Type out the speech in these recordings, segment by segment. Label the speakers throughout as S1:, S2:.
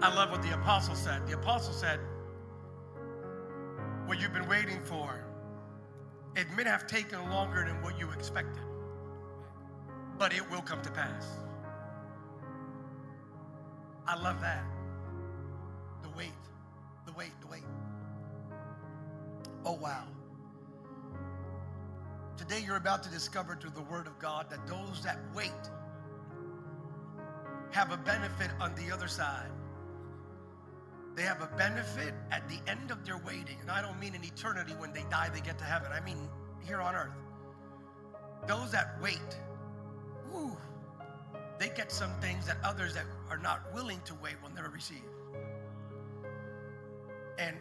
S1: I love what the apostle said. The apostle said, What you've been waiting for, it may have taken longer than what you expected, but it will come to pass. I love that. The wait, the wait, the wait. Oh, wow. Today, you're about to discover through the Word of God that those that wait have a benefit on the other side. They have a benefit at the end of their waiting. And I don't mean in eternity when they die, they get to heaven. I mean here on earth. Those that wait, they get some things that others that are not willing to wait will never receive. And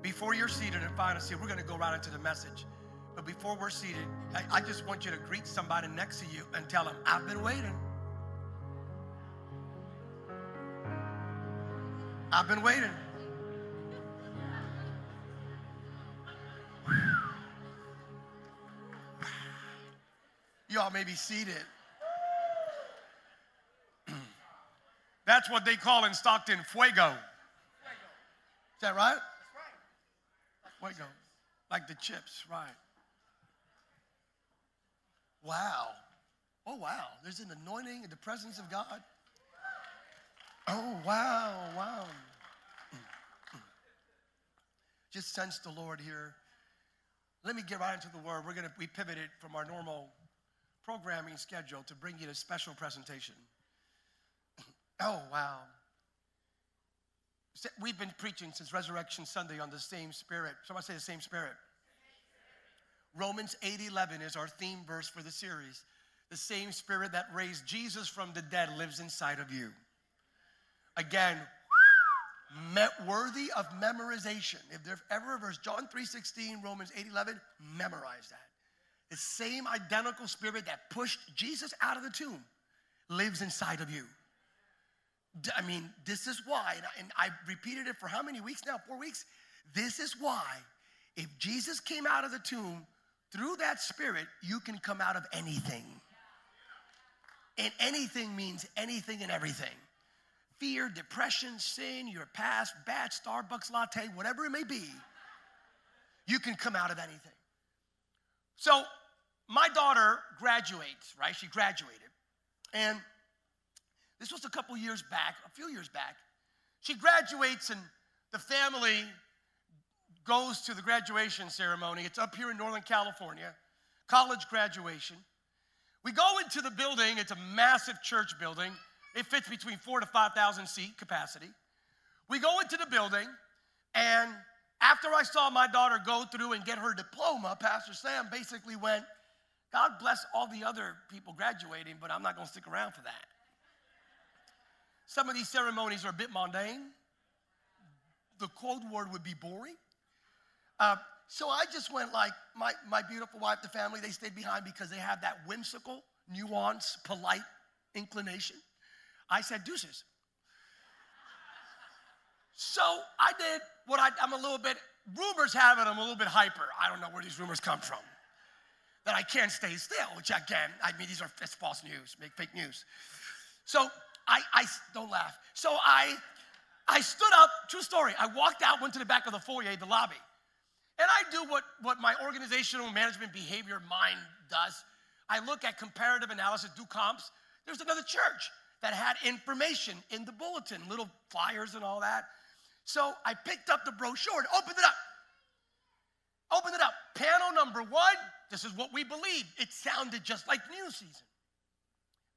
S1: before you're seated and find a seat, we're going to go right into the message. But before we're seated, I, I just want you to greet somebody next to you and tell them, I've been waiting. I've been waiting. Y'all may be seated. That's what they call in Stockton fuego. Is that right? Fuego. Like the chips, right. Wow. Oh, wow. There's an anointing in the presence of God. Oh, wow, wow. Just sense the Lord here. Let me get right into the word. We're going to, we pivoted from our normal programming schedule to bring you a special presentation. Oh, wow. We've been preaching since Resurrection Sunday on the same spirit. Somebody say the same spirit. Romans 8 11 is our theme verse for the series. The same spirit that raised Jesus from the dead lives inside of you. Again, worthy of memorization. If there's ever a verse, John 3:16, Romans 8:11, memorize that. The same identical spirit that pushed Jesus out of the tomb lives inside of you. I mean, this is why, and I repeated it for how many weeks now? Four weeks? This is why, if Jesus came out of the tomb through that spirit, you can come out of anything. And anything means anything and everything fear, depression, sin, your past, bad Starbucks latte, whatever it may be, you can come out of anything. So, my daughter graduates, right? She graduated. And this was a couple years back, a few years back. She graduates, and the family goes to the graduation ceremony. It's up here in Northern California, college graduation. We go into the building, it's a massive church building. It fits between four to 5,000 seat capacity. We go into the building, and after I saw my daughter go through and get her diploma, Pastor Sam basically went, God bless all the other people graduating, but I'm not going to stick around for that. Some of these ceremonies are a bit mundane. The cold word would be boring. Uh, so I just went like my, my beautiful wife, the family, they stayed behind because they have that whimsical, nuanced, polite inclination. I said, deuces. So I did what I, am a little bit, rumors have it, I'm a little bit hyper. I don't know where these rumors come from. That I can't stay still, which again. I mean, these are false news, make fake news. So I, I don't laugh. So I, I stood up, true story. I walked out, went to the back of the foyer, the lobby. And I do what, what my organizational management behavior mind does. I look at comparative analysis, do comps. There's another church that had information in the bulletin, little flyers and all that. So I picked up the brochure and opened it up. Opened it up. Panel number one, this is what we believe. It sounded just like new season.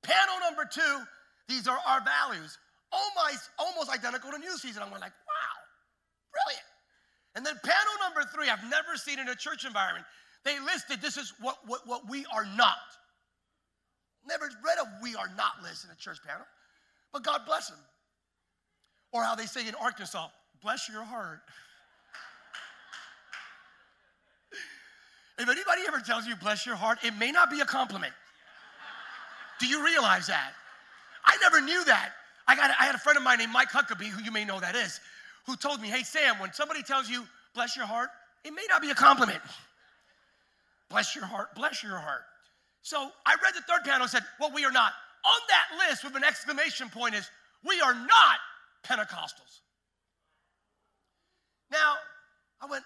S1: Panel number two, these are our values. Almost, almost identical to new season. I went like, wow, brilliant. And then panel number three, I've never seen in a church environment. They listed this is what, what, what we are not. Never read a we are not list in a church panel, but God bless them. Or how they say in Arkansas, bless your heart. if anybody ever tells you bless your heart, it may not be a compliment. Do you realize that? I never knew that. I, got, I had a friend of mine named Mike Huckabee, who you may know that is, who told me, hey, Sam, when somebody tells you bless your heart, it may not be a compliment. Bless your heart, bless your heart. So I read the third panel and said, Well, we are not. On that list with an exclamation point is, We are not Pentecostals. Now, I went,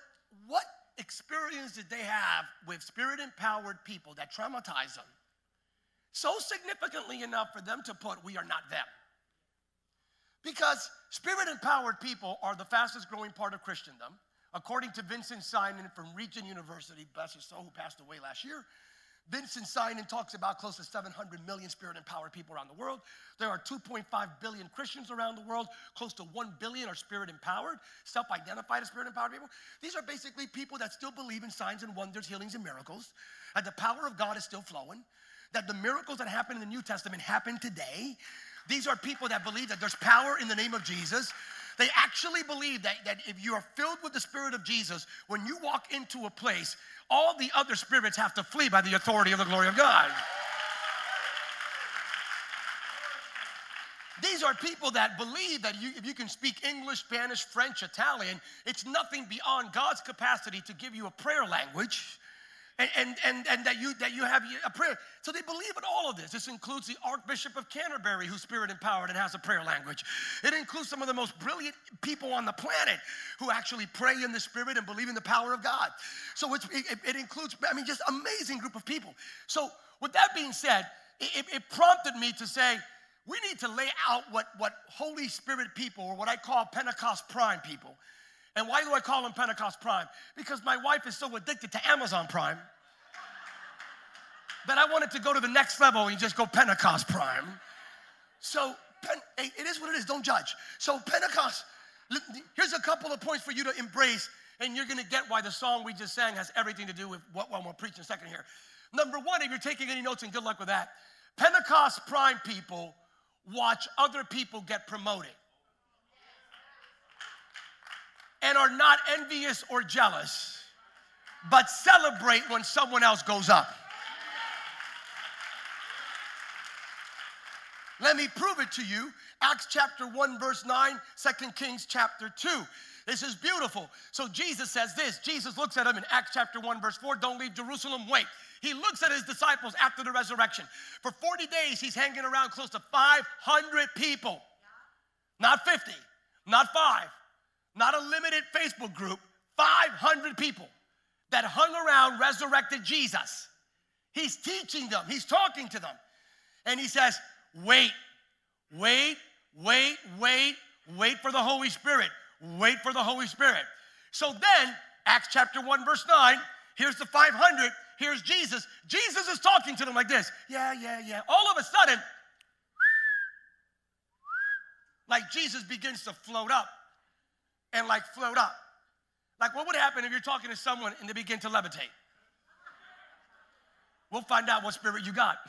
S1: what experience did they have with spirit empowered people that traumatized them? So significantly enough for them to put, we are not them. Because spirit empowered people are the fastest growing part of Christendom. According to Vinson Synan from Regent University, bless his soul, who passed away last year, Vinson Synan talks about close to 700 million spirit empowered people around the world. There are 2.5 billion Christians around the world. Close to 1 billion are spirit empowered, self identified as spirit empowered people. These are basically people that still believe in signs and wonders, healings, and miracles, that the power of God is still flowing, that the miracles that happen in the New Testament happen today. These are people that believe that there's power in the name of Jesus. They actually believe that, that if you are filled with the Spirit of Jesus, when you walk into a place, all the other spirits have to flee by the authority of the glory of God. These are people that believe that you, if you can speak English, Spanish, French, Italian, it's nothing beyond God's capacity to give you a prayer language and, and, and, and, that, you, that you have a prayer. So they believe in all of this. This includes the Archbishop of Canterbury, who's spirit empowered and has a prayer language. It includes some of the most brilliant people on the planet who actually pray in the spirit and believe in the power of God. So it, it includes, I mean, just amazing group of people. So with that being said, it, it prompted me to say, we need to lay out what, what Holy Spirit people, or what I call Pentecost Prime people, and why do I call them Pentecost Prime? Because my wife is so addicted to Amazon Prime that I wanted to go to the next level and just go Pentecost Prime. So it is what it is, don't judge. So Pentecost, here's a couple of points for you to embrace, and you're gonna get why the song we just sang has everything to do with what, what we're preaching a second here. Number one, if you're taking any notes, and good luck with that, Pentecost Prime people watch other people get promoted and are not envious or jealous, but celebrate when someone else goes up. Let me prove it to you. Acts chapter 1, verse 9, 2 Kings chapter 2. This is beautiful. So Jesus says this. Jesus looks at him in Acts chapter 1, verse 4. Don't leave Jerusalem, wait. He looks at his disciples after the resurrection. For 40 days, he's hanging around close to 500 people. Not 50, not five, not a limited Facebook group, 500 people that hung around resurrected Jesus. He's teaching them, he's talking to them. And he says, Wait, wait, wait, wait, wait for the Holy Spirit. Wait for the Holy Spirit. So then, Acts chapter 1, verse 9, here's the 500, here's Jesus. Jesus is talking to them like this. Yeah, yeah, yeah. All of a sudden, like Jesus begins to float up and like float up. Like, what would happen if you're talking to someone and they begin to levitate? We'll find out what spirit you got.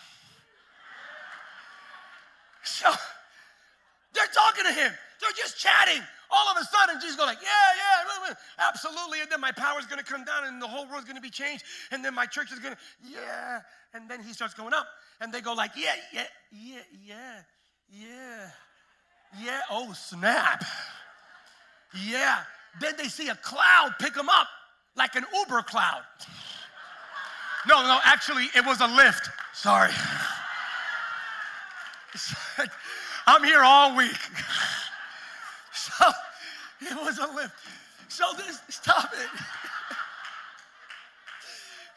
S1: So they're talking to him. They're just chatting. All of a sudden, Jesus goes like, yeah, yeah, absolutely. And then my power's going to come down and the whole world's going to be changed. And then my church is going to, yeah. And then he starts going up. And they go like, yeah, yeah, yeah, yeah, yeah, yeah. Oh, snap. Yeah. Then they see a cloud pick them up, like an Uber cloud. No, no, actually, it was a Lyft. Sorry. I'm here all week. So it was a Lyft. So this, stop it.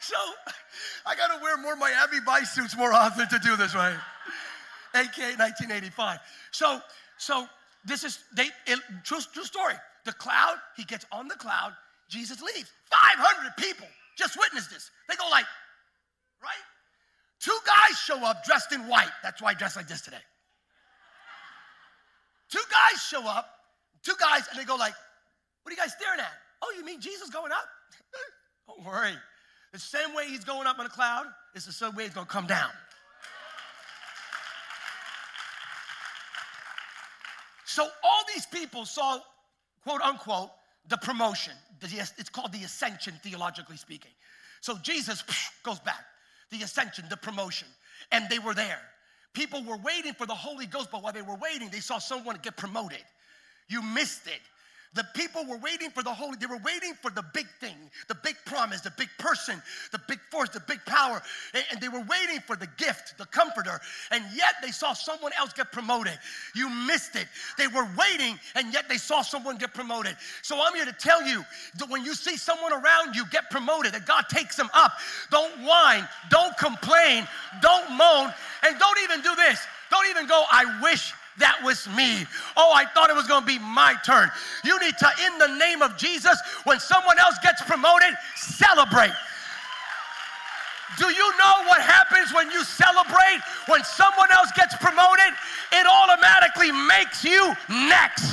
S1: So I got to wear more Miami Vice suits more often to do this, right? AK 1985. So, so this is they it, true, true story. The cloud, he gets on the cloud, Jesus leaves. 500 people just witnessed this. They go like, right? Two guys show up dressed in white. That's why I dress like this today. Two guys show up, two guys, and they go like, what are you guys staring at? Oh, you mean Jesus going up? Don't worry. The same way he's going up on a cloud is the same way he's going to come down. So all these people saw, quote unquote, the promotion. It's called the ascension, theologically speaking. So Jesus goes back, the ascension, the promotion, and they were there. People were waiting for the Holy Ghost, but while they were waiting, they saw someone get promoted. You missed it. The people were waiting for the holy, they were waiting for the big thing, the big promise, the big person, the big force, the big power. And, they were waiting for the gift, the comforter. And yet they saw someone else get promoted. You missed it. They were waiting, and yet they saw someone get promoted. So I'm here to tell you that when you see someone around you get promoted, that God takes them up, don't whine, don't complain, don't moan, and don't even do this. Don't even go, I wish that was me. Oh, I thought it was going to be my turn. You need to, in the name of Jesus, when someone else gets promoted, celebrate. Do you know what happens when you celebrate? When someone else gets promoted, it automatically makes you next.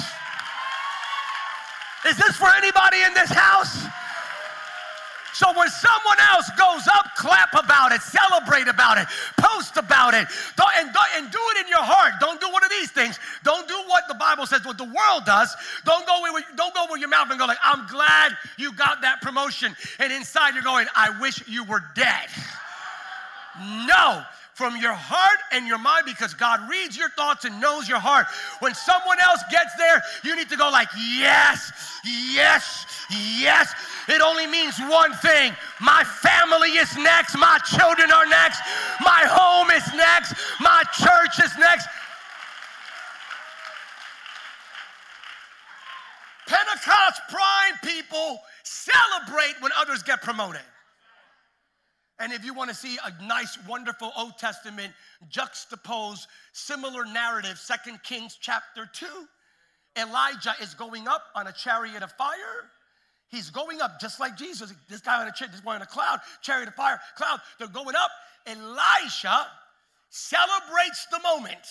S1: Is this for anybody in this house? So when someone else goes up, clap about it, celebrate about it, post about it, and, and do it in your heart. Don't do one of these things. Don't do what the Bible says, what the world does. Don't go with, don't go with your mouth and go like, I'm glad you got that promotion. And inside you're going, I wish you were dead. No, from your heart and your mind because God reads your thoughts and knows your heart. When someone else gets there, you need to go like, yes, yes, yes. It only means one thing. My family is next. My children are next. My home is next. My church is next. Pentecost prime people celebrate when others get promoted. And if you want to see a nice, wonderful Old Testament juxtapose similar narrative, Second Kings chapter 2, Elijah is going up on a chariot of fire. He's going up just like Jesus. This guy on a chariot, this boy on a cloud, chariot of fire, cloud. They're going up. Elisha celebrates the moment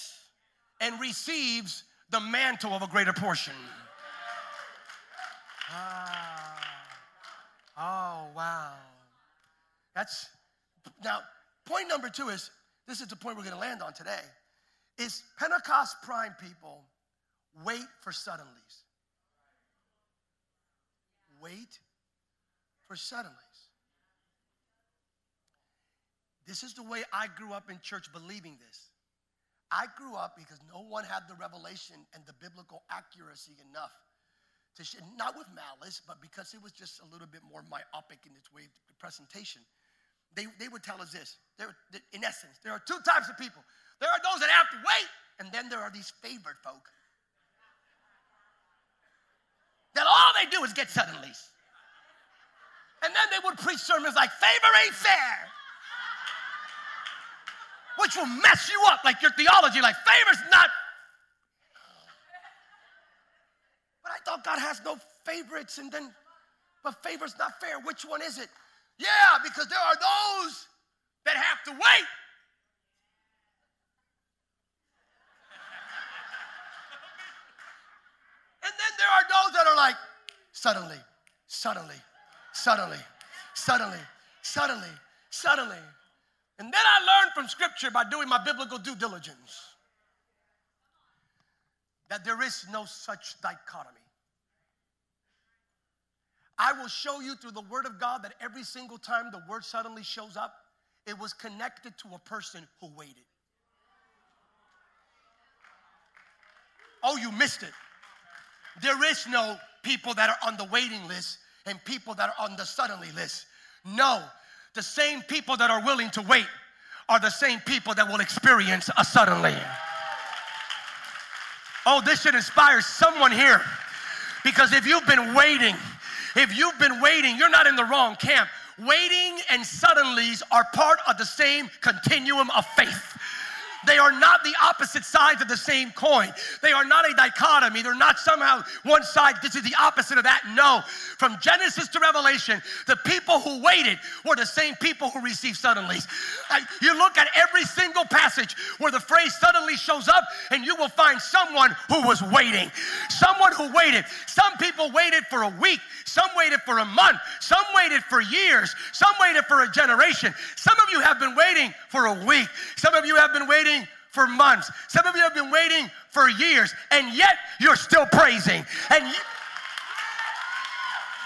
S1: and receives the mantle of a greater portion. Ah. Oh, wow. That's now, point number two is this is the point we're going to land on today is Pentecost prime people wait for suddenlies. Wait for suddenlies. This is the way I grew up in church believing this. I grew up because no one had the revelation and the biblical accuracy enough to, not with malice, but because it was just a little bit more myopic in its way of presentation they, they would tell us this. There, in essence, there are two types of people. There are those that have to wait, and then there are these favored folk. That all they do is get suddenlies. And then they would preach sermons like, favor ain't fair. Which will mess you up, like your theology, like favor's not. But I thought God has no favorites, and then, but favor's not fair. Which one is it? Yeah, because there are those that have to wait. and then there are those that are like, suddenly, suddenly, suddenly, suddenly, suddenly, suddenly. And then I learned from scripture by doing my biblical due diligence that there is no such dichotomy. I will show you through the Word of God that every single time the word suddenly shows up, it was connected to a person who waited. Oh, you missed it. There is no people that are on the waiting list and people that are on the suddenly list. No, the same people that are willing to wait are the same people that will experience a suddenly. Oh, this should inspire someone here. Because if you've been waiting, if you've been waiting, you're not in the wrong camp. Waiting and suddenlies are part of the same continuum of faith. They are not the opposite sides of the same coin. They are not a dichotomy. They're not somehow one side, this is the opposite of that. No. From Genesis to Revelation, the people who waited were the same people who received suddenly. You look at every single passage where the phrase suddenly shows up, and you will find someone who was waiting. Someone who waited. Some people waited for a week, some waited for a month, some waited for years, some waited for a generation. Some of you have been waiting for a week, some of you have been waiting for months. Some of you have been waiting for years, and yet you're still praising. And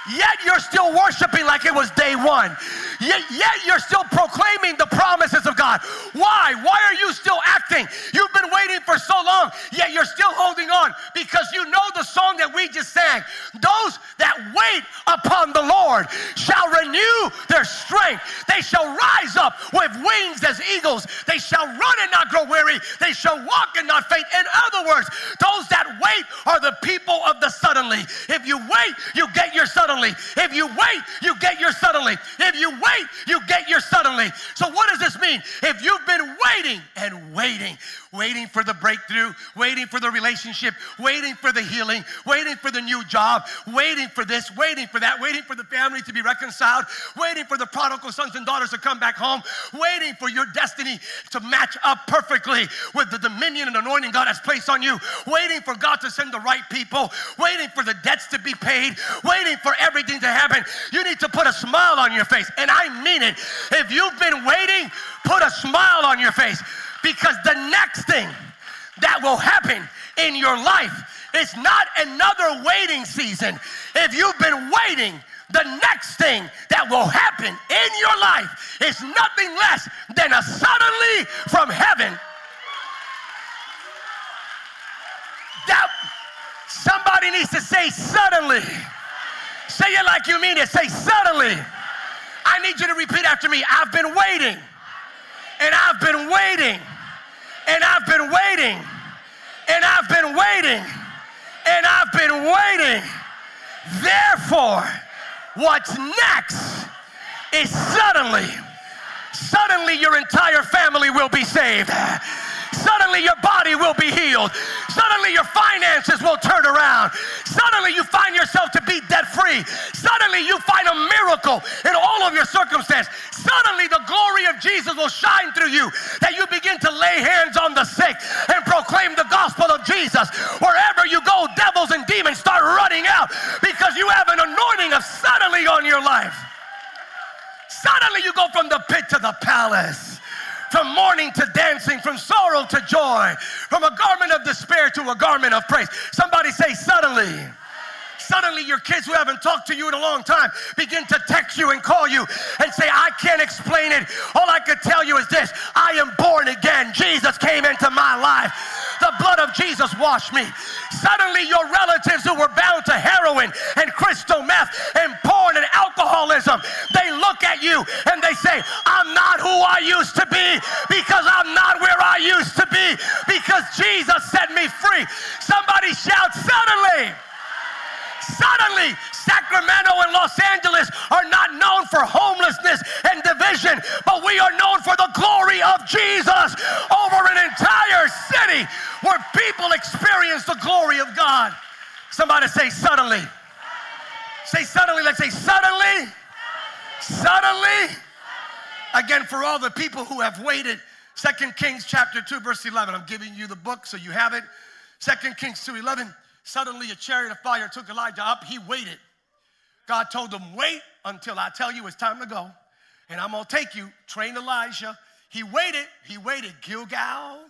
S1: Yet you're still worshiping like it was day one. Yet, yet you're still proclaiming the promises of God. Why? Why are you still acting? You've been waiting for so long, yet you're still holding on because you know the song that we just sang. Those that wait upon the Lord shall renew their strength. They shall rise up with wings as eagles. They shall run and not grow weary. They shall walk and not faint. In other words, those that wait are the people of the suddenly. If you wait, you get your suddenly. If you wait, you get your suddenly. If you wait, you get your suddenly. So, what does this mean? If you've been waiting and waiting, waiting for the breakthrough, waiting for the relationship, waiting for the healing, waiting for the new job, waiting for this, waiting for that, waiting for the family to be reconciled, waiting for the prodigal sons and daughters to come back home, waiting for your destiny to match up perfectly with the dominion and anointing God has placed on you, waiting for God to send the right people, waiting for the debts to be paid, waiting for everything to happen. You need to put a smile on your face. And I mean it. If you've been waiting, put a smile on your face because the next thing that will happen in your life is not another waiting season. If you've been waiting, the next thing that will happen in your life is nothing less than a suddenly from heaven. That somebody needs to say suddenly. Say it like you mean it. Say suddenly. I need you to repeat after me. I've been waiting and I've been waiting, and I've been waiting, and I've been waiting, and I've been waiting. Therefore, what's next is suddenly, suddenly your entire family will be saved. Suddenly your body will be healed. Suddenly your finances will turn around. Suddenly you find yourself to be debt free. Suddenly you find a miracle in all of your circumstance. Suddenly the glory of Jesus will shine through you that you begin to lay hands on the sick and proclaim the gospel of Jesus. Wherever you go, devils and demons start running out because you have an anointing of suddenly on your life. Suddenly you go from the pit to the palace from mourning to dancing, from sorrow to joy, from a garment of despair to a garment of praise. Somebody say, suddenly. Suddenly, your kids who haven't talked to you in a long time begin to text you and call you and say, I can't explain it. All I could tell you is this I am born again. Jesus came into my life. The blood of Jesus washed me. Suddenly, your relatives who were bound to heroin and crystal meth and porn and alcoholism, they look at you and they say, I'm not who I used to be because I'm not where I used to be because Jesus set me free. Somebody shout, suddenly. Suddenly, Sacramento and Los Angeles are not known for homelessness and division, but we are known for the glory of Jesus over an entire city where people experience the glory of God. Somebody say, suddenly. Say, suddenly. Let's say, suddenly. Suddenly. Again, for all the people who have waited, Second Kings chapter 2, verse 11. I'm giving you the book so you have it. Second Kings 2, 11. Suddenly a chariot of fire took Elijah up. He waited. God told him, Wait until I tell you it's time to go. And I'm going to take you. Train Elijah. He waited. He waited. Gilgal.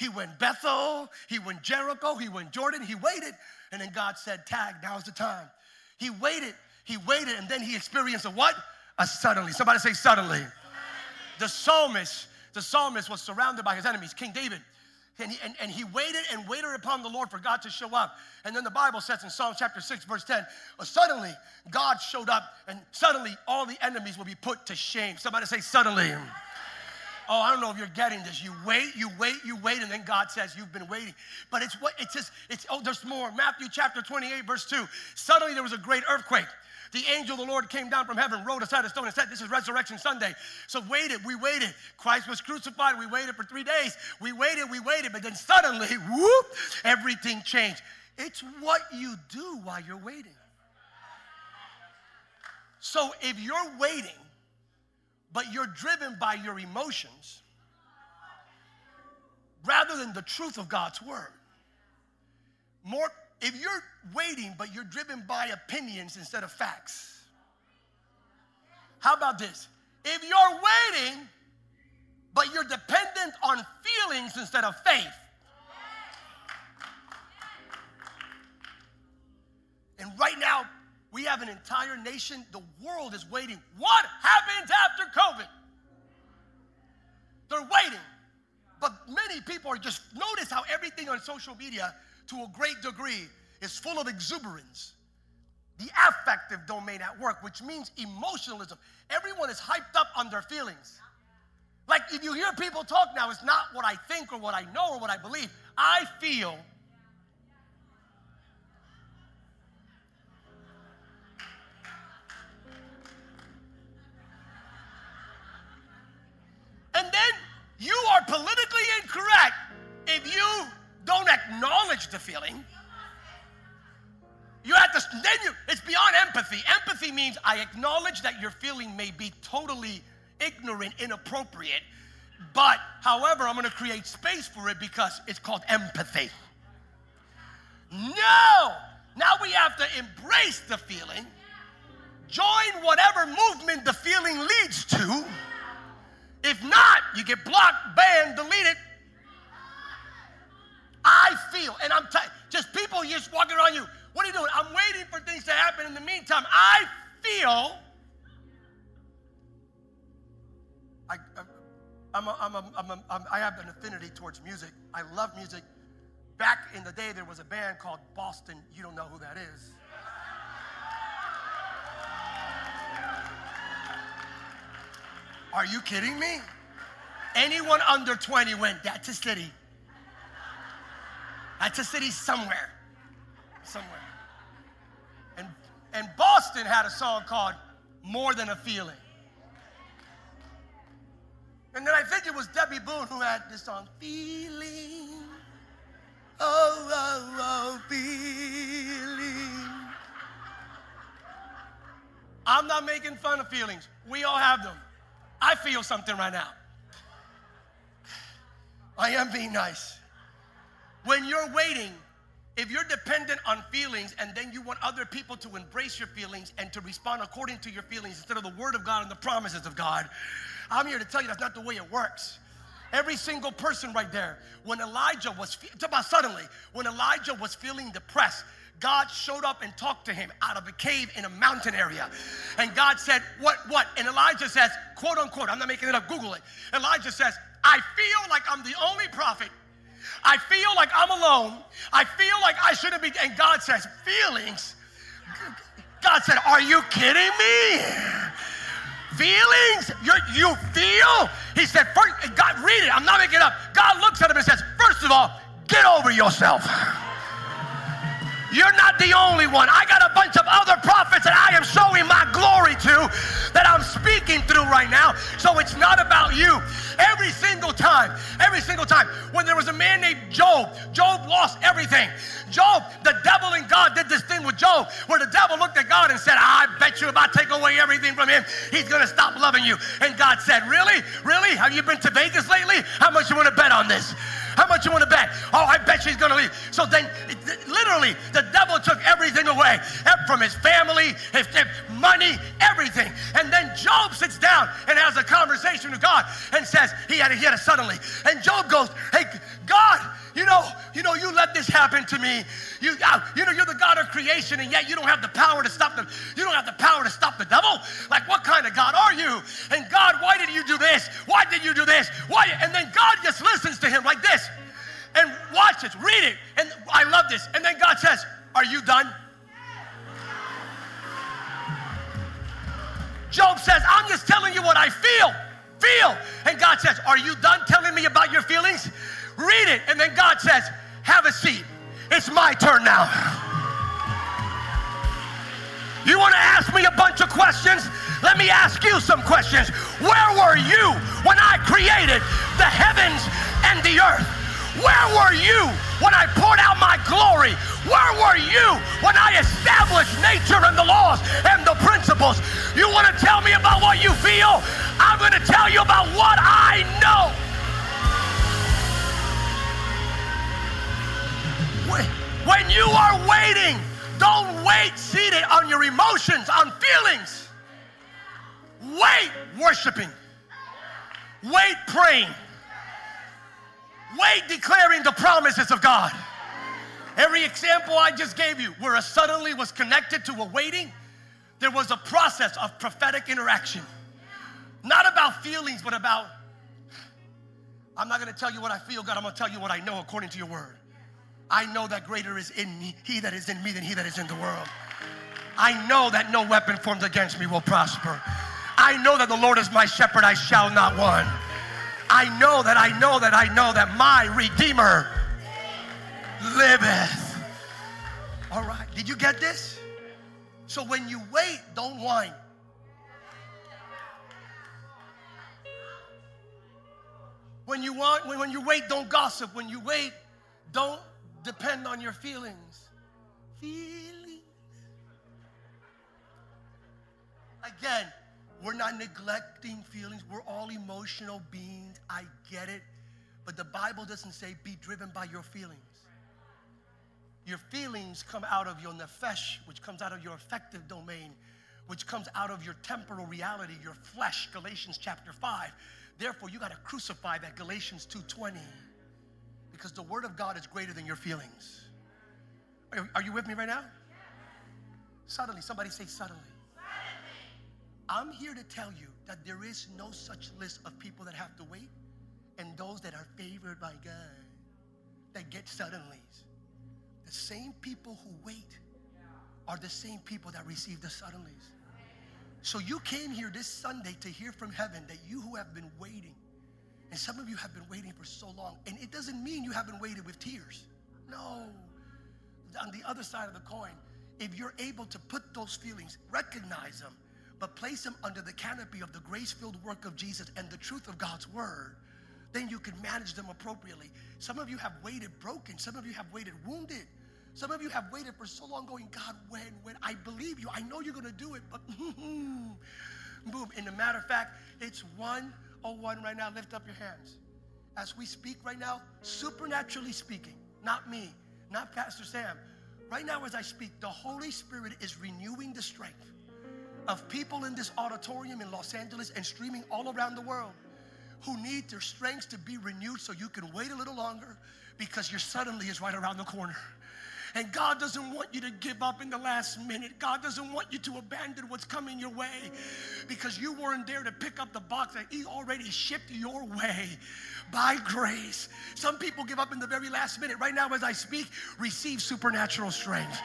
S1: He went Bethel. He went Jericho. He went Jordan. He waited. And then God said, Tag, now's the time. He waited. He waited. And then he experienced a what? A suddenly. Somebody say suddenly. The psalmist, the psalmist was surrounded by his enemies. King David and he, and, and he waited and waited upon the Lord for God to show up. And then the Bible says in Psalm chapter 6, verse 10, well, suddenly God showed up and suddenly all the enemies will be put to shame. Somebody say, suddenly. Oh, I don't know if you're getting this. You wait, you wait, you wait, and then God says you've been waiting. But it's what it's just, it's oh, there's more. Matthew chapter 28, verse 2. Suddenly there was a great earthquake the angel of the Lord came down from heaven, rolled aside a stone, and said, This is Resurrection Sunday. So waited, we waited. Christ was crucified, we waited for three days. We waited, we waited, but then suddenly, whoop, everything changed. It's what you do while you're waiting. So if you're waiting, but you're driven by your emotions rather than the truth of God's word, more if you're waiting, but you're driven by opinions instead of facts. How about this? If you're waiting, but you're dependent on feelings instead of faith. And right now, We have an entire nation, the world is waiting. What happens after COVID? They're waiting. But many people are just, notice how everything on social media, to a great degree, is full of exuberance. The affective domain at work, which means emotionalism. Everyone is hyped up on their feelings. Like if you hear people talk now, it's not what I think or what I know or what I believe. I feel. And then you are politically incorrect if you don't acknowledge the feeling. You have to, then you, it's beyond empathy. Empathy means I acknowledge that your feeling may be totally ignorant, inappropriate, but however, I'm gonna create space for it because it's called empathy. No! Now we have to embrace the feeling, join whatever movement the feeling leads to. If not, you get blocked, banned, deleted. I feel, and I'm t- just people just walking around you. What are you doing? I'm waiting for things to happen. In the meantime, I feel. I, I'm a, I'm a, I'm a, I'm, I have an affinity towards music. I love music. Back in the day, there was a band called Boston. You don't know who that is. Are you kidding me? Anyone under 20 went, that's a city. That's a city somewhere. Somewhere. And, and Boston had a song called More Than a Feeling. And then I think it was Debbie Boone who had this song, Feeling. Oh, oh, oh, feeling. I'm not making fun of feelings. We all have them. I feel something right now. I am being nice. When you're waiting, if you're dependent on feelings and then you want other people to embrace your feelings and to respond according to your feelings instead of the word of God and the promises of God, I'm here to tell you that's not the way it works. Every single person right there, when Elijah was, talk about suddenly, when Elijah was feeling depressed, God showed up and talked to him out of a cave in a mountain area. And God said, What, what? And Elijah says, quote unquote, I'm not making it up, Google it. Elijah says, I feel like I'm the only prophet. I feel like I'm alone. I feel like I shouldn't be. And God says, Feelings? God said, Are you kidding me? Feelings? You're, you feel? He said, first, God, read it. I'm not making it up. God looks at him and says, First of all, get over yourself. You're not the only one. I got a bunch of other prophets that I am showing my glory to that I'm speaking through right now. So it's not about you. Every single time, every single time, when there was a man named Job, Job lost everything. Job, the devil and God did this thing with Job where the devil looked at God and said, I bet you if I take away everything from him, he's going to stop loving you. And God said, Really? Really? Have you been to Vegas lately? How much you want to bet on this? How much you want to bet? Oh, I bet she's going to leave. So then, away from his family, his, his money, everything. And then Job sits down and has a conversation with God and says, he had, he had a suddenly. And Job goes, Hey, God, you know, you know, you let this happen to me. You, uh, you know, you're the God of creation, and yet you don't have the power to stop them. You don't have the power to stop the devil. Like, what kind of God are you? And God, why did you do this? Why did you do this? Why? And then God just listens to him like this, and watch this, read it, and I love this. And then God says, "Are you done?" Job says, "I'm just telling you what I feel." Feel. And God says, Are you done telling me about your feelings? Read it. And then God says, Have a seat. It's my turn now. You want to ask me a bunch of questions? Let me ask you some questions. Where were you when I created the heavens and the earth? Where were you when I poured out my glory? Where were you when I established nature and the laws and the principles? You want to tell me about what you feel? I'm going to tell you about what I know. When you are waiting, don't wait seated on your emotions, on feelings. Wait worshiping. Wait praying. Wait declaring the promises of God. Every example I just gave you, where a suddenly was connected to a waiting, there was a process of prophetic interaction. Not about feelings, but about, I'm not gonna tell you what I feel, God, I'm gonna tell you what I know according to your word. I know that greater is in me, he that is in me than he that is in the world. I know that no weapon formed against me will prosper. I know that the Lord is my shepherd, I shall not want. I know that I know that I know that my Redeemer liveth. All right, did you get this? So when you wait, don't whine. When you want, when you wait, don't gossip. When you wait, don't depend on your feelings. Feelings. Again, we're not neglecting feelings. We're all emotional beings. I get it. But the Bible doesn't say be driven by your feelings. Your feelings come out of your nefesh, which comes out of your affective domain, which comes out of your temporal reality, your flesh, Galatians chapter 5. Therefore, you got to crucify that Galatians 2:20 because the word of God is greater than your feelings. Are, you with me right now? Suddenly, somebody say suddenly. I'm here to tell you that there is no such list of people that have to wait and those that are favored by God that get suddenlies. The same people who wait are the same people that receive the suddenlies. So you came here this Sunday to hear from heaven that you who have been waiting, and some of you have been waiting for so long, and it doesn't mean you haven't waited with tears. No. On the other side of the coin, if you're able to put those feelings, recognize them, but place them under the canopy of the grace filled work of Jesus and the truth of God's word, then you can manage them appropriately. Some of you have waited broken, some of you have waited wounded. Some of you have waited for so long, going, God, when, when? I believe you. I know you're going to do it, but boom. In a matter of fact, it's 101 right now. Lift up your hands. As we speak right now, supernaturally speaking, not me, not Pastor Sam. Right now, as I speak, the Holy Spirit is renewing the strength of people in this auditorium in Los Angeles and streaming all around the world who need their strengths to be renewed so you can wait a little longer because your suddenly is right around the corner. And God doesn't want you to give up in the last minute. God doesn't want you to abandon what's coming your way because you weren't there to pick up the box that He already shipped your way by grace. Some people give up in the very last minute. Right now, as I speak, receive supernatural strength.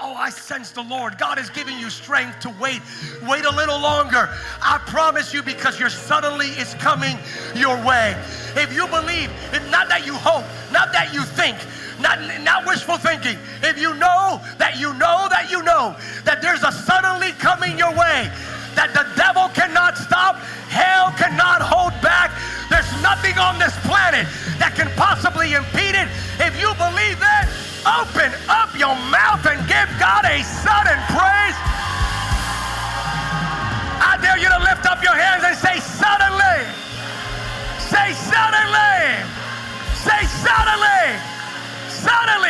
S1: Oh, I sense the Lord. God is giving you strength to wait. Wait a little longer. I promise you, because your suddenly is coming your way. If you believe, if not that you hope, not that you think, not, not wishful thinking. If you know that you know that you know that there's a suddenly coming your way, that the devil cannot stop, hell cannot hold back. There's nothing on this planet that can possibly impede it. If you believe that, open up your mouth and give God a sudden praise. I dare you to lift up your hands and say, Suddenly.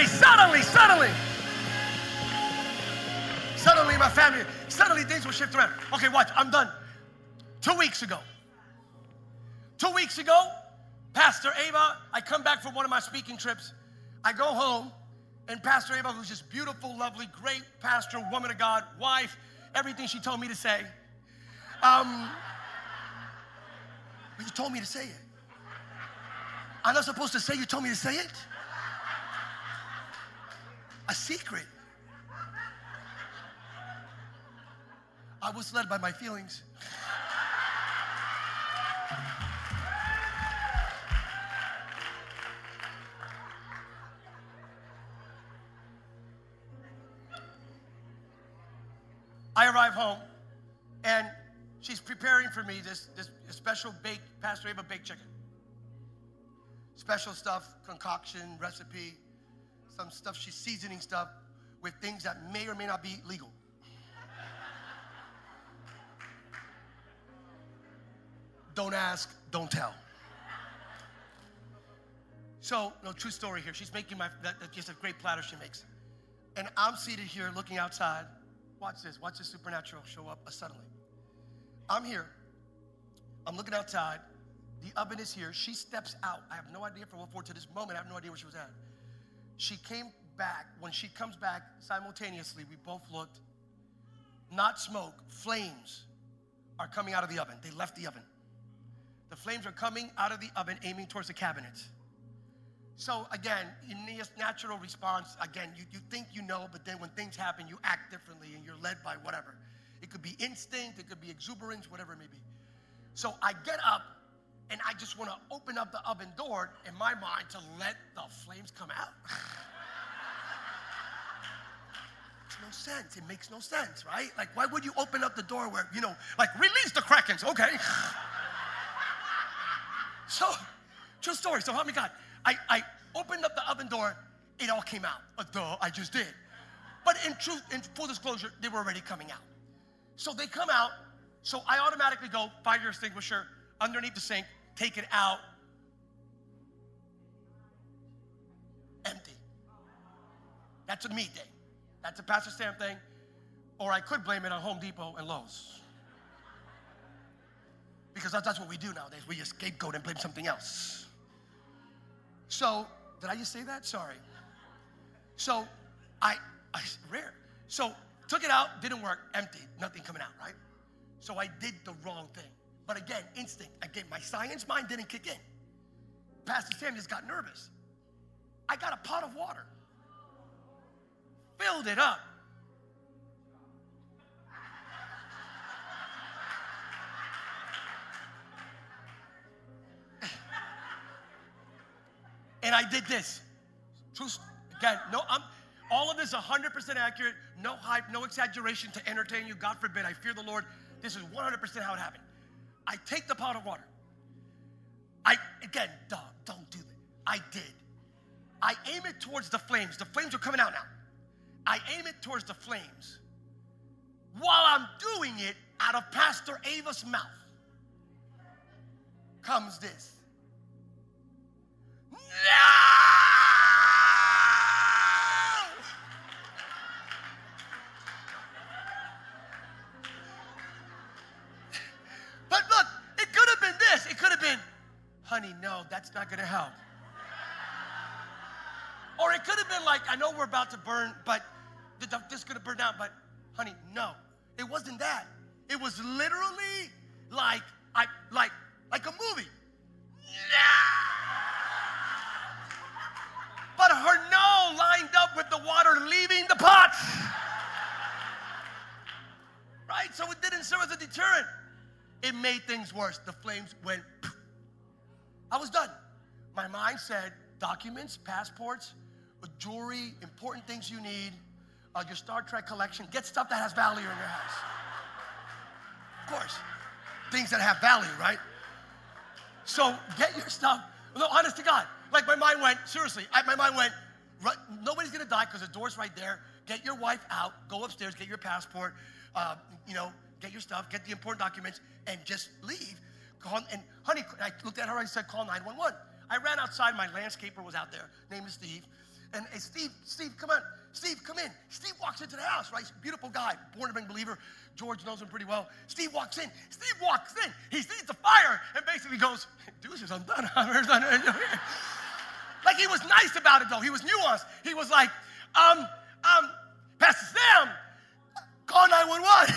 S1: Suddenly, suddenly, suddenly. My family, suddenly things will shift around. Okay, watch, I'm done. Two weeks ago, two weeks ago, Pastor Ava, I come back from one of my speaking trips. I go home, and Pastor Ava, who's just beautiful, lovely, great pastor, woman of God, wife, everything she told me to say. Um, but you told me to say it. I'm not supposed to say you told me to say it a secret. I was led by my feelings. I arrive home and she's preparing for me this, this special baked, Pastor Ava baked chicken. Special stuff, concoction, recipe some stuff, she's seasoning stuff with things that may or may not be legal. don't ask, don't tell. So, no, true story here. She's making my, that, that's just a great platter she makes. And I'm seated here looking outside. Watch this, watch the supernatural show up suddenly. I'm here. I'm looking outside. The oven is here. She steps out. I have no idea from what for to this moment. I have no idea where she was at. She came back. When she comes back simultaneously, we both looked. Not smoke, flames are coming out of the oven. They left the oven. The flames are coming out of the oven, aiming towards the cabinets. So again, in this natural response, again, you, you think you know, but then when things happen, you act differently and you're led by whatever. It could be instinct, it could be exuberance, whatever it may be. So I get up and I just want to open up the oven door in my mind to let the flames come out. No sense. It makes no sense, right? Like, why would you open up the door where, you know, like, release the Krakens? Okay. so, true story. So, help me God. I, I opened up the oven door, it all came out. Uh, duh, I just did. But in truth, in full disclosure, they were already coming out. So they come out, so I automatically go fire extinguisher underneath the sink, take it out, empty. That's a me thing. That's a Pastor Sam thing. Or I could blame it on Home Depot and Lowe's. Because that's what we do nowadays. We just scapegoat and blame something else. So, did I just say that? Sorry. So, I, I rare. So, took it out, didn't work, empty, nothing coming out, right? So I did the wrong thing. But again, instinct. Again, my science mind didn't kick in. Pastor Sam just got nervous. I got a pot of water, filled it up. and I did this. Truth, again, no, I'm all of this 100% accurate, no hype, no exaggeration to entertain you. God forbid, I fear the Lord. This is 100% how it happened. I take the pot of water. I, again, duh, don't do that. I did. I aim it towards the flames. The flames are coming out now. I aim it towards the flames. While I'm doing it, out of Pastor Ava's mouth comes this. No! Going to help. Or it could have been like, I know we're about to burn, but this is going to burn down, but honey, no. It wasn't that. It was literally like, I, like, like a movie. But her no lined up with the water leaving the pot. Right? So it didn't serve as a deterrent. It made things worse. The flames went. I was done. My mind said documents, passports, jewelry, important things you need, uh, your Star Trek collection. Get stuff that has value in your house. Of course, things that have value, right? So get your stuff. No, honest to God. Like my mind went, seriously, I, my mind went, right, nobody's gonna die because the door's right there. Get your wife out, go upstairs, get your passport, uh, you know, get your stuff, get the important documents, and just leave. Call, and honey, I looked at her, I said, call 911. I ran outside, my landscaper was out there, name is Steve. And hey, Steve, Steve, come on. Steve, come in. Steve walks into the house, right? Beautiful guy, born again believer. George knows him pretty well. Steve walks in. Steve walks in. He sees the fire and basically goes, Deuces, I'm done. like he was nice about it though. He was nuanced. He was like, um, um, Pastor Sam, call 911.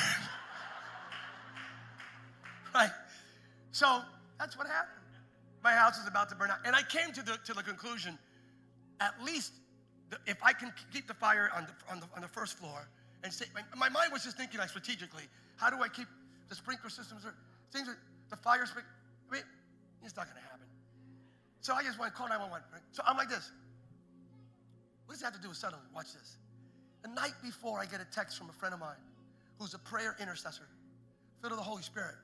S1: right? So that's what happened. My house is about to burn out. And I came to the, to the conclusion at least the, if I can keep the fire on the, on the, on the first floor and say, my, my, mind was just thinking like strategically, how do I keep the sprinkler systems or things, are, the fire, sprinkler, I mean, it's not going to happen. So I just went, call 911. Right? So I'm like this. What does that have to do with suddenly? Watch this. The night before, I get a text from a friend of mine who's a prayer intercessor, filled with the Holy Spirit.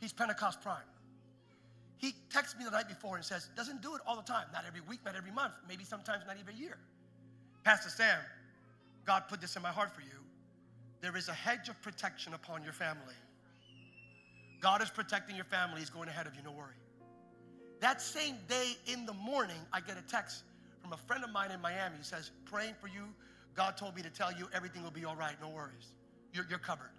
S1: He's Pentecost Prime. He texts me the night before and says, doesn't do it all the time, not every week, not every month, maybe sometimes not even a year. Pastor Sam, God put this in my heart for you. There is a hedge of protection upon your family. God is protecting your family. He's going ahead of you, no worry. That same day in the morning, I get a text from a friend of mine in Miami. He says, praying for you. God told me to tell you everything will be all right, no worries. You're, you're covered.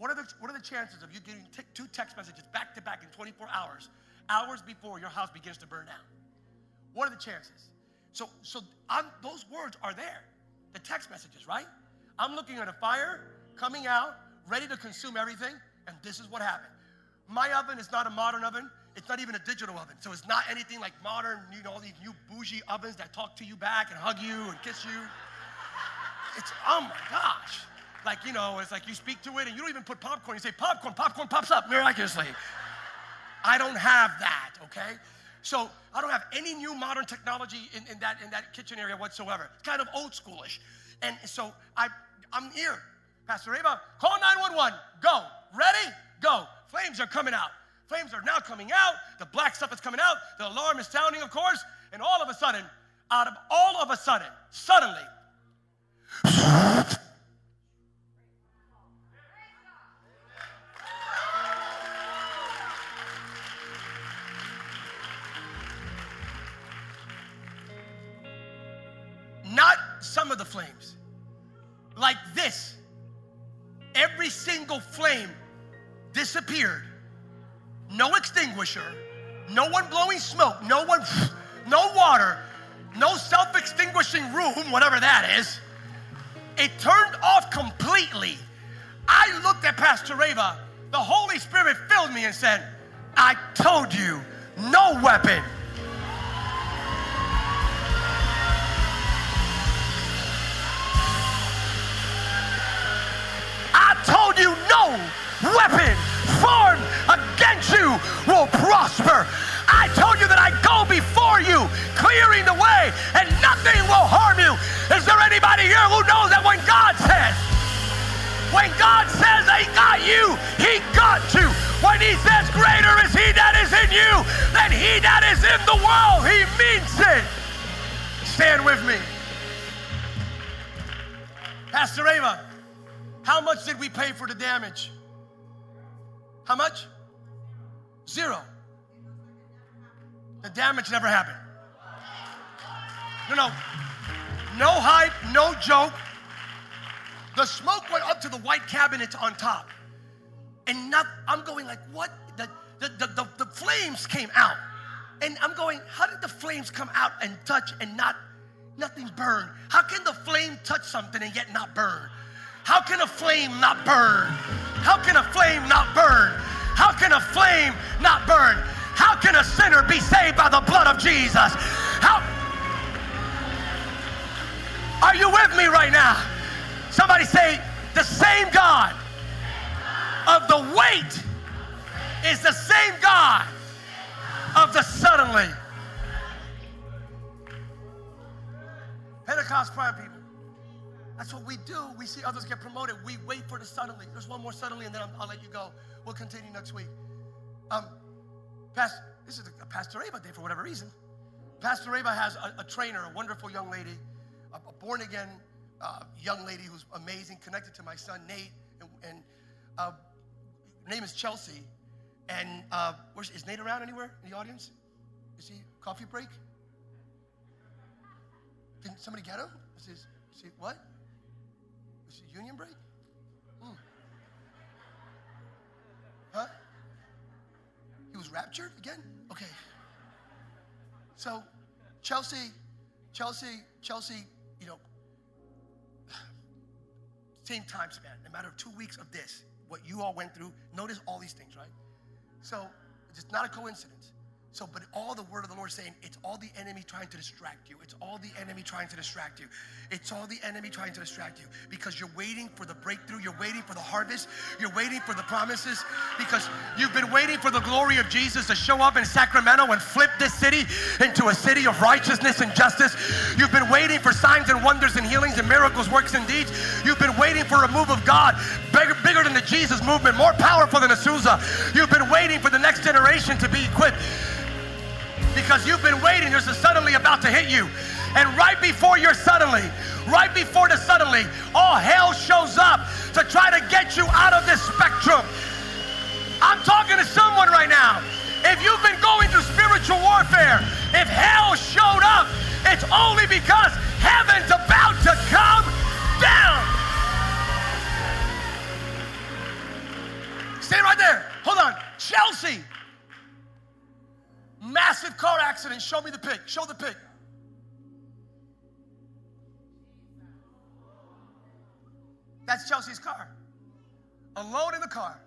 S1: What are the, what are the chances of you getting t- two text messages back to back in 24 hours, hours before your house begins to burn down? What are the chances? So, so I'm, those words are there, the text messages, right? I'm looking at a fire coming out, ready to consume everything, and this is what happened. My oven is not a modern oven. It's not even a digital oven. So it's not anything like modern, you know, all these new bougie ovens that talk to you back and hug you and kiss you. It's, oh my gosh. Like, you know, it's like you speak to it and you don't even put popcorn. You say popcorn, popcorn pops up miraculously. I don't have that, okay? So I don't have any new modern technology in, in, that, in that kitchen area whatsoever. It's kind of old schoolish. And so I, I'm here. Pastor Ava, call 911. Go. Ready? Go. Flames are coming out. Flames are now coming out. The black stuff is coming out. The alarm is sounding, of course. And all of a sudden, out of all of a sudden, suddenly, some of the flames, like this. Every single flame disappeared. No extinguisher, no one blowing smoke, no one, no water, no self extinguishing room, whatever that is. It turned off completely. I looked at Pastor Ava. The Holy Spirit filled me and said, I told you, no weapon. You, no weapon formed against you will prosper. I told you that I go before you, clearing the way, and nothing will harm you. Is there anybody here who knows that when God says, when God says he got you, he got you. When he says greater is he that is in you than he that is in the world, he means it. Stand with me. Pastor Ava, how much did we pay for the damage? How much? Zero. The damage never happened. No, no. No hype, no joke. The smoke went up to the white cabinets on top. And not, I'm going like, what? The, the, the, the, the flames came out. And I'm going, how did the flames come out and touch and not, nothing burn? How can the flame touch something and yet not burn? How can a flame not burn? How can a flame not burn? How can a flame not burn? How can a sinner be saved by the blood of Jesus? How Are you with me right now? Somebody say the same God of the wait is the same God of the suddenly. Pentecost prime people. That's what we do. We see others get promoted. We wait for the suddenly. There's one more suddenly, and then I'll, I'll let you go. We'll continue next week. Um, Pastor, this is a Pastor Ava day for whatever reason. Pastor Ava has a, a trainer, a wonderful young lady, a, a born again uh, young lady who's amazing, connected to my son Nate, and, and uh, her name is Chelsea. And uh, is Nate around anywhere in the audience? Is he coffee break? Can somebody get him? Is he, is he what? Is he union break? Hmm. Huh? He was raptured again? Okay. So, Chelsea, Chelsea, Chelsea, you know, same time span, a matter of two weeks of this, what you all went through. Notice all these things, right? So, it's not a coincidence. So, but all the word of the Lord saying, it's all the enemy trying to distract you. It's all the enemy trying to distract you. It's all the enemy trying to distract you because you're waiting for the breakthrough. You're waiting for the harvest. You're waiting for the promises because you've been waiting for the glory of Jesus to show up in Sacramento and flip this city into a city of righteousness and justice. You've been waiting for signs and wonders and healings and miracles, works and deeds. You've been waiting for a move of God bigger, bigger than the Jesus movement, more powerful than Azusa. You've been waiting for the next generation to be equipped because you've been waiting. There's a suddenly about to hit you. And right before your suddenly, right before the suddenly, all hell shows up to try to get you out of this spectrum. I'm talking to someone right now. If you've been going through spiritual warfare, if hell showed up, it's only because heaven's about to come down. Stay right there. Hold on. Chelsea Massive car accident. Show me the pic. Show the pic. That's Chelsea's car. Alone in the car.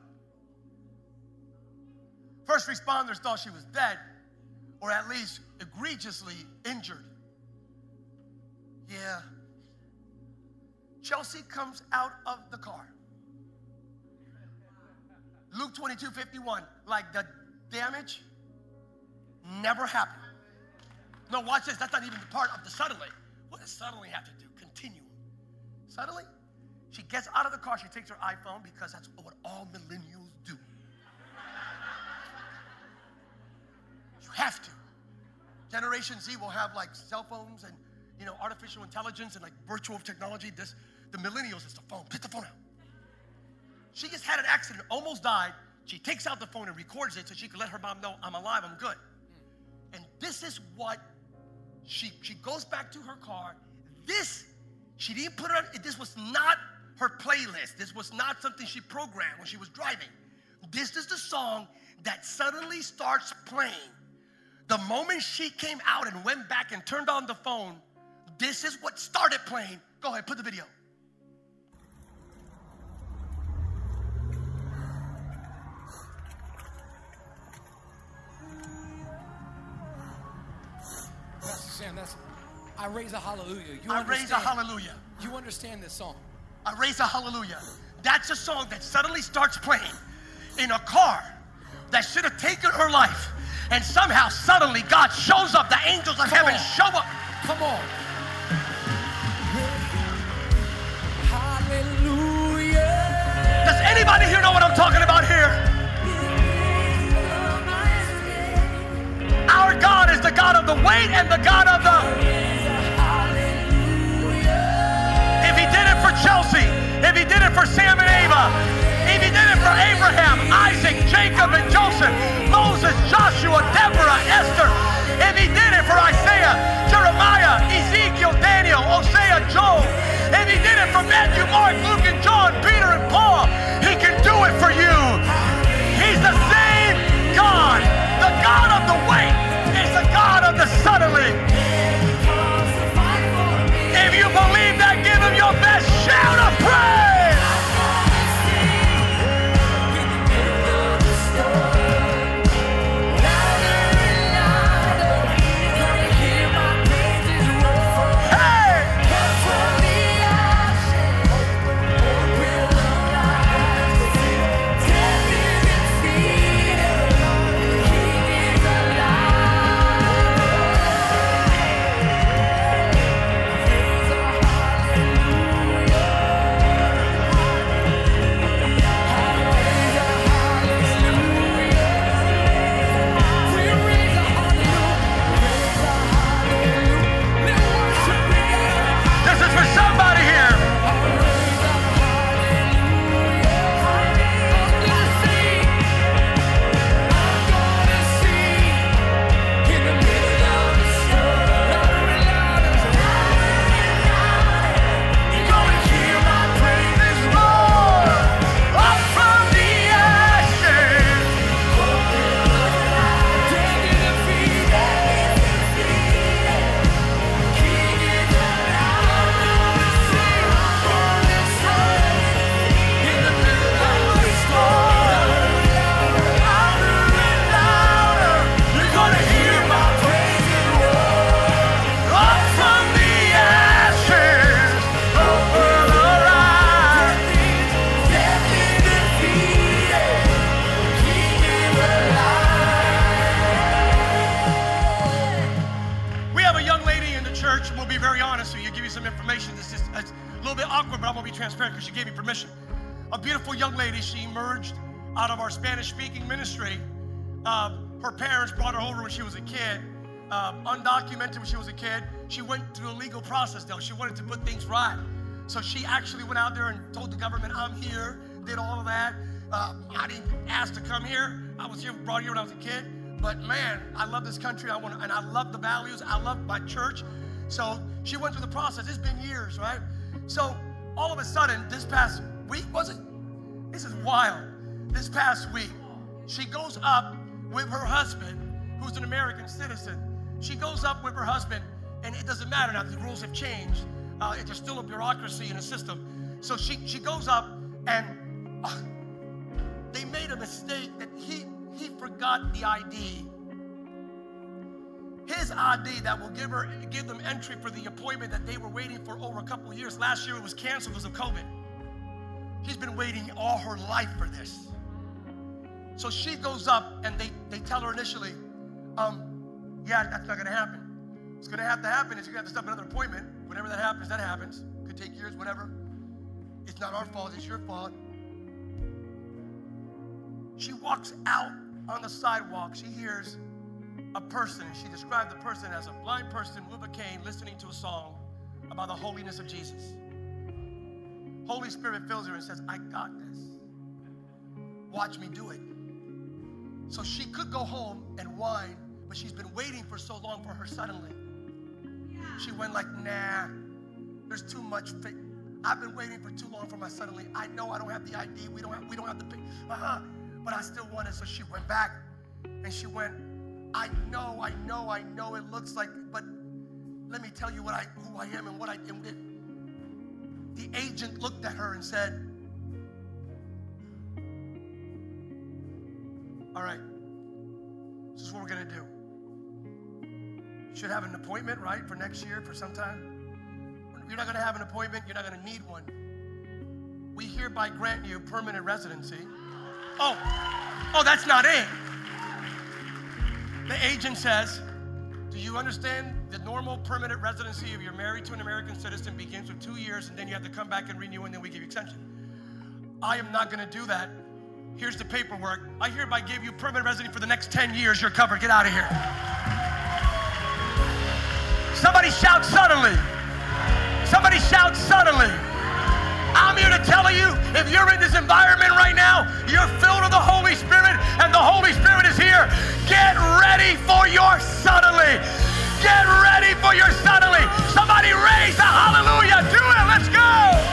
S1: First responders thought she was dead or at least egregiously injured. Yeah. Chelsea comes out of the car. Luke 22 51, like the damage never happened. No, watch this. That's not even the part of the suddenly. What does suddenly have to do? Continuum. Suddenly, she gets out of the car. She takes her iPhone because that's what all millennials do. you have to. Generation Z will have like cell phones and you know artificial intelligence and like virtual technology. This the millennials is the phone. Get the phone out. She just had an accident, almost died. She takes out the phone and records it so she can let her mom know I'm alive, I'm good. This is what she she goes back to her car. This she didn't put on. This was not her playlist. This was not something she programmed when she was driving. This is the song that suddenly starts playing. The moment she came out and went back and turned on the phone, this is what started playing. Go ahead, put the video.
S2: Sam, that's I raise a hallelujah. You
S1: I raise a
S2: understand-
S1: hallelujah.
S2: You understand this song?
S1: I raise a hallelujah. That's a song that suddenly starts playing in a car that should have taken her life. And somehow, suddenly, God shows up. The angels of heaven
S2: on.
S1: show up.
S2: Come on. Hallelujah.
S1: Does anybody here know what I'm talking about Our God is the God of the wait and the God of the. If He did it for Chelsea, if He did it for Sam and Ava, if He did it for Abraham, Isaac, Jacob, and Joseph, Moses, Joshua, Deborah, Esther, if He did it for Isaiah, Jeremiah, Ezekiel, Daniel, Hosea, Joel, if He did it for Matthew, Mark, Luke, and John, Peter, and Paul, He can do it for you. He's the same God. The God of the wait the suddenly. If you believe that, give him your best So she actually went out there and told the government, I'm here, did all of that. Uh, I didn't ask to come here. I was here, brought here when I was a kid. But man, I love this country. I want, and I love the values. I love my church. So she went through the process. It's been years, right? So all of a sudden, this past week was it? This is wild. This past week, she goes up with her husband, who's an American citizen. She goes up with her husband, and it doesn't matter now. The rules have changed. Uh, still a bureaucracy in the system. So she, she goes up and uh, they made a mistake that he, he forgot the ID. His ID that will give her give them entry for the appointment that they were waiting for over a couple of years. Last year it was canceled because of COVID. She's been waiting all her life for this. So she goes up and they, they tell her initially, um, yeah, that's not gonna happen. What's gonna have to happen is you're gonna have to stop another appointment. Whenever that happens, that happens. Could take years, whatever. It's not our fault, it's your fault. She walks out on the sidewalk. She hears a person, she described the person as a blind person with a cane listening to a song about the holiness of Jesus. Holy Spirit fills her and says, I got this. Watch me do it. So she could go home and whine, but she's been waiting for so long for her suddenly. She went like, nah, there's too much. I've been waiting for too long for my suddenly. I know I don't have the ID. We don't have, we don't have the. Uh-huh. But I still want it. So she went back and she went, I know, I know, I know it looks like, but let me tell you what I who I am and what I am. The agent looked at her and said, All right, this is what we're gonna do. Should have an appointment, right, for next year, for some time. You're not gonna have an appointment, you're not gonna need one. We hereby grant you permanent residency. Oh, oh, that's not it. The agent says, Do you understand the normal permanent residency if you're married to an American citizen begins with two years and then you have to come back and renew and then we give you extension? I am not going to do that. Here's the paperwork. I hereby give you permanent residency for the next 10 years. You're covered. Get out of here. Somebody shout suddenly. Somebody shout suddenly. I'm here to tell you if you're in this environment right now, you're filled with the Holy Spirit, and the Holy Spirit is here. Get ready for your suddenly. Get ready for your suddenly. Somebody raise a hallelujah. Do it. Let's go.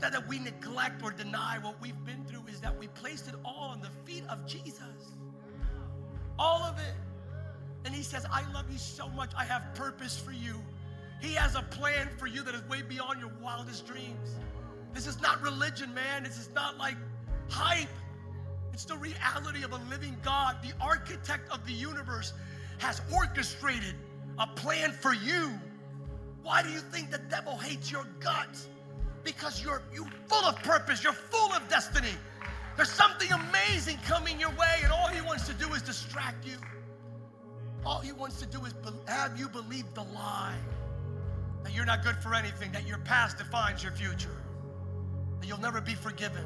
S1: Not that we neglect or deny what we've been through, is that we placed it all on the feet of Jesus. All of it. And he says, I love you so much. I have purpose for you. He has a plan for you that is way beyond your wildest dreams. This is not religion, man. This is not like hype. It's the reality of a living God. The architect of the universe has orchestrated a plan for you. Why do you think the devil hates your guts? Because you're you full of purpose, you're full of destiny. There's something amazing coming your way, and all he wants to do is distract you. All he wants to do is be- have you believe the lie that you're not good for anything, that your past defines your future, that you'll never be forgiven,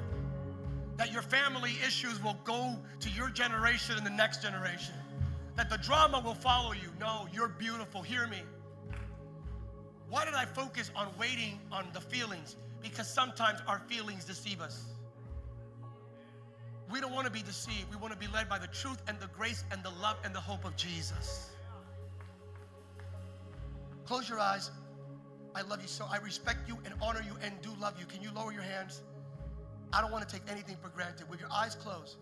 S1: that your family issues will go to your generation and the next generation, that the drama will follow you. No, you're beautiful. Hear me. Why did I focus on waiting on the feelings? Because sometimes our feelings deceive us. We don't want to be deceived. We want to be led by the truth and the grace and the love and the hope of Jesus. Close your eyes. I love you so. I respect you and honor you and do love you. Can you lower your hands? I don't want to take anything for granted. With your eyes closed,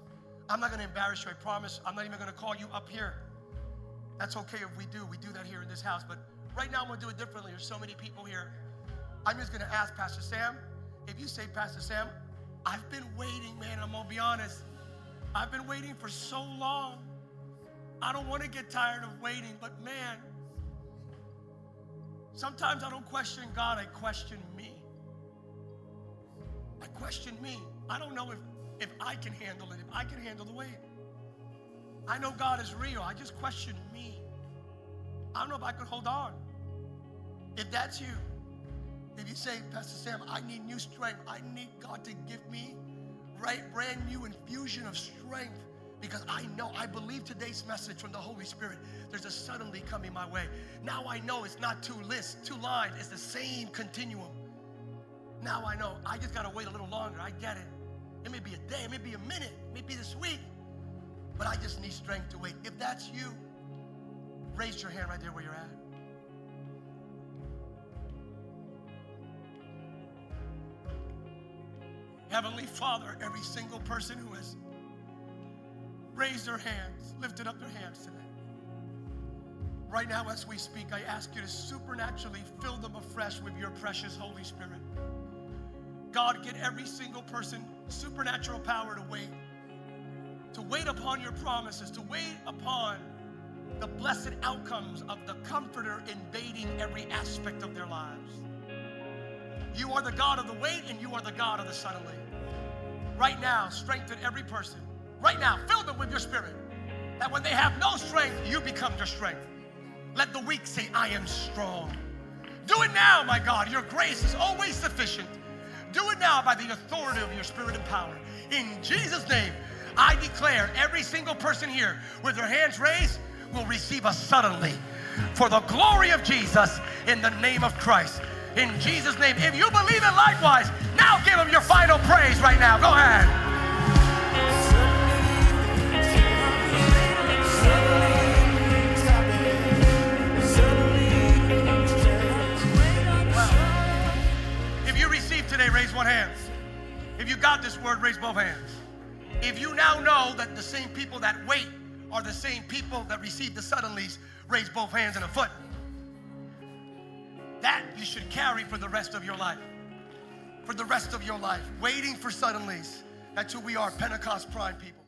S1: I'm not going to embarrass you. I promise. I'm not even going to call you up here. That's okay if we do. We do that here in this house. But right now, I'm going to do it differently. There's so many people here. I'm just going to ask Pastor Sam. If you say, Pastor Sam, I've been waiting, man. I'm going to be honest. I've been waiting for so long. I don't want to get tired of waiting, but man, sometimes I don't question God, I question me. I question me. I don't know if, if I can handle it, if I can handle the weight. I know God is real. I just question me. I don't know if I could hold on. If that's you, if you say, Pastor Sam, I need new strength, I need God to give me right brand new infusion of strength because I know, I believe today's message from the Holy Spirit, there's a suddenly coming my way. Now I know it's not two lists, two lines, it's the same continuum. Now I know, I just got to wait a little longer. I get it. It may be a day, it may be a minute, it may be this week, but I just need strength to wait. If that's you, raise your hand right there where you're at. Heavenly Father, every single person who has raised their hands, lifted up their hands today. Right now, as we speak, I ask you to supernaturally fill them afresh with your precious Holy Spirit. God, get every single person supernatural power to wait, to wait upon your promises, to wait upon the blessed outcomes of the Comforter invading every aspect of their lives. You are the God of the wait and you are the God of the suddenly. Right now, strengthen every person. Right now, fill them with your spirit. That when they have no strength, you become their strength. Let the weak say, I am strong. Do it now, my God. Your grace is always sufficient. Do it now by the authority of your spirit and power. In Jesus' name, I declare every single person here with their hands raised will receive us suddenly for the glory of Jesus in the name of Christ. In Jesus' name. If you believe it likewise, now give him your final praise right now. Go ahead. If you received today, raise one hand. If you got this word, raise both hands. If you now know that the same people that wait are the same people that receive the suddenlies, raise both hands and a foot. That you should carry for the rest of your life. For the rest of your life, waiting for suddenlies. That's who we are, Pentecost Prime people.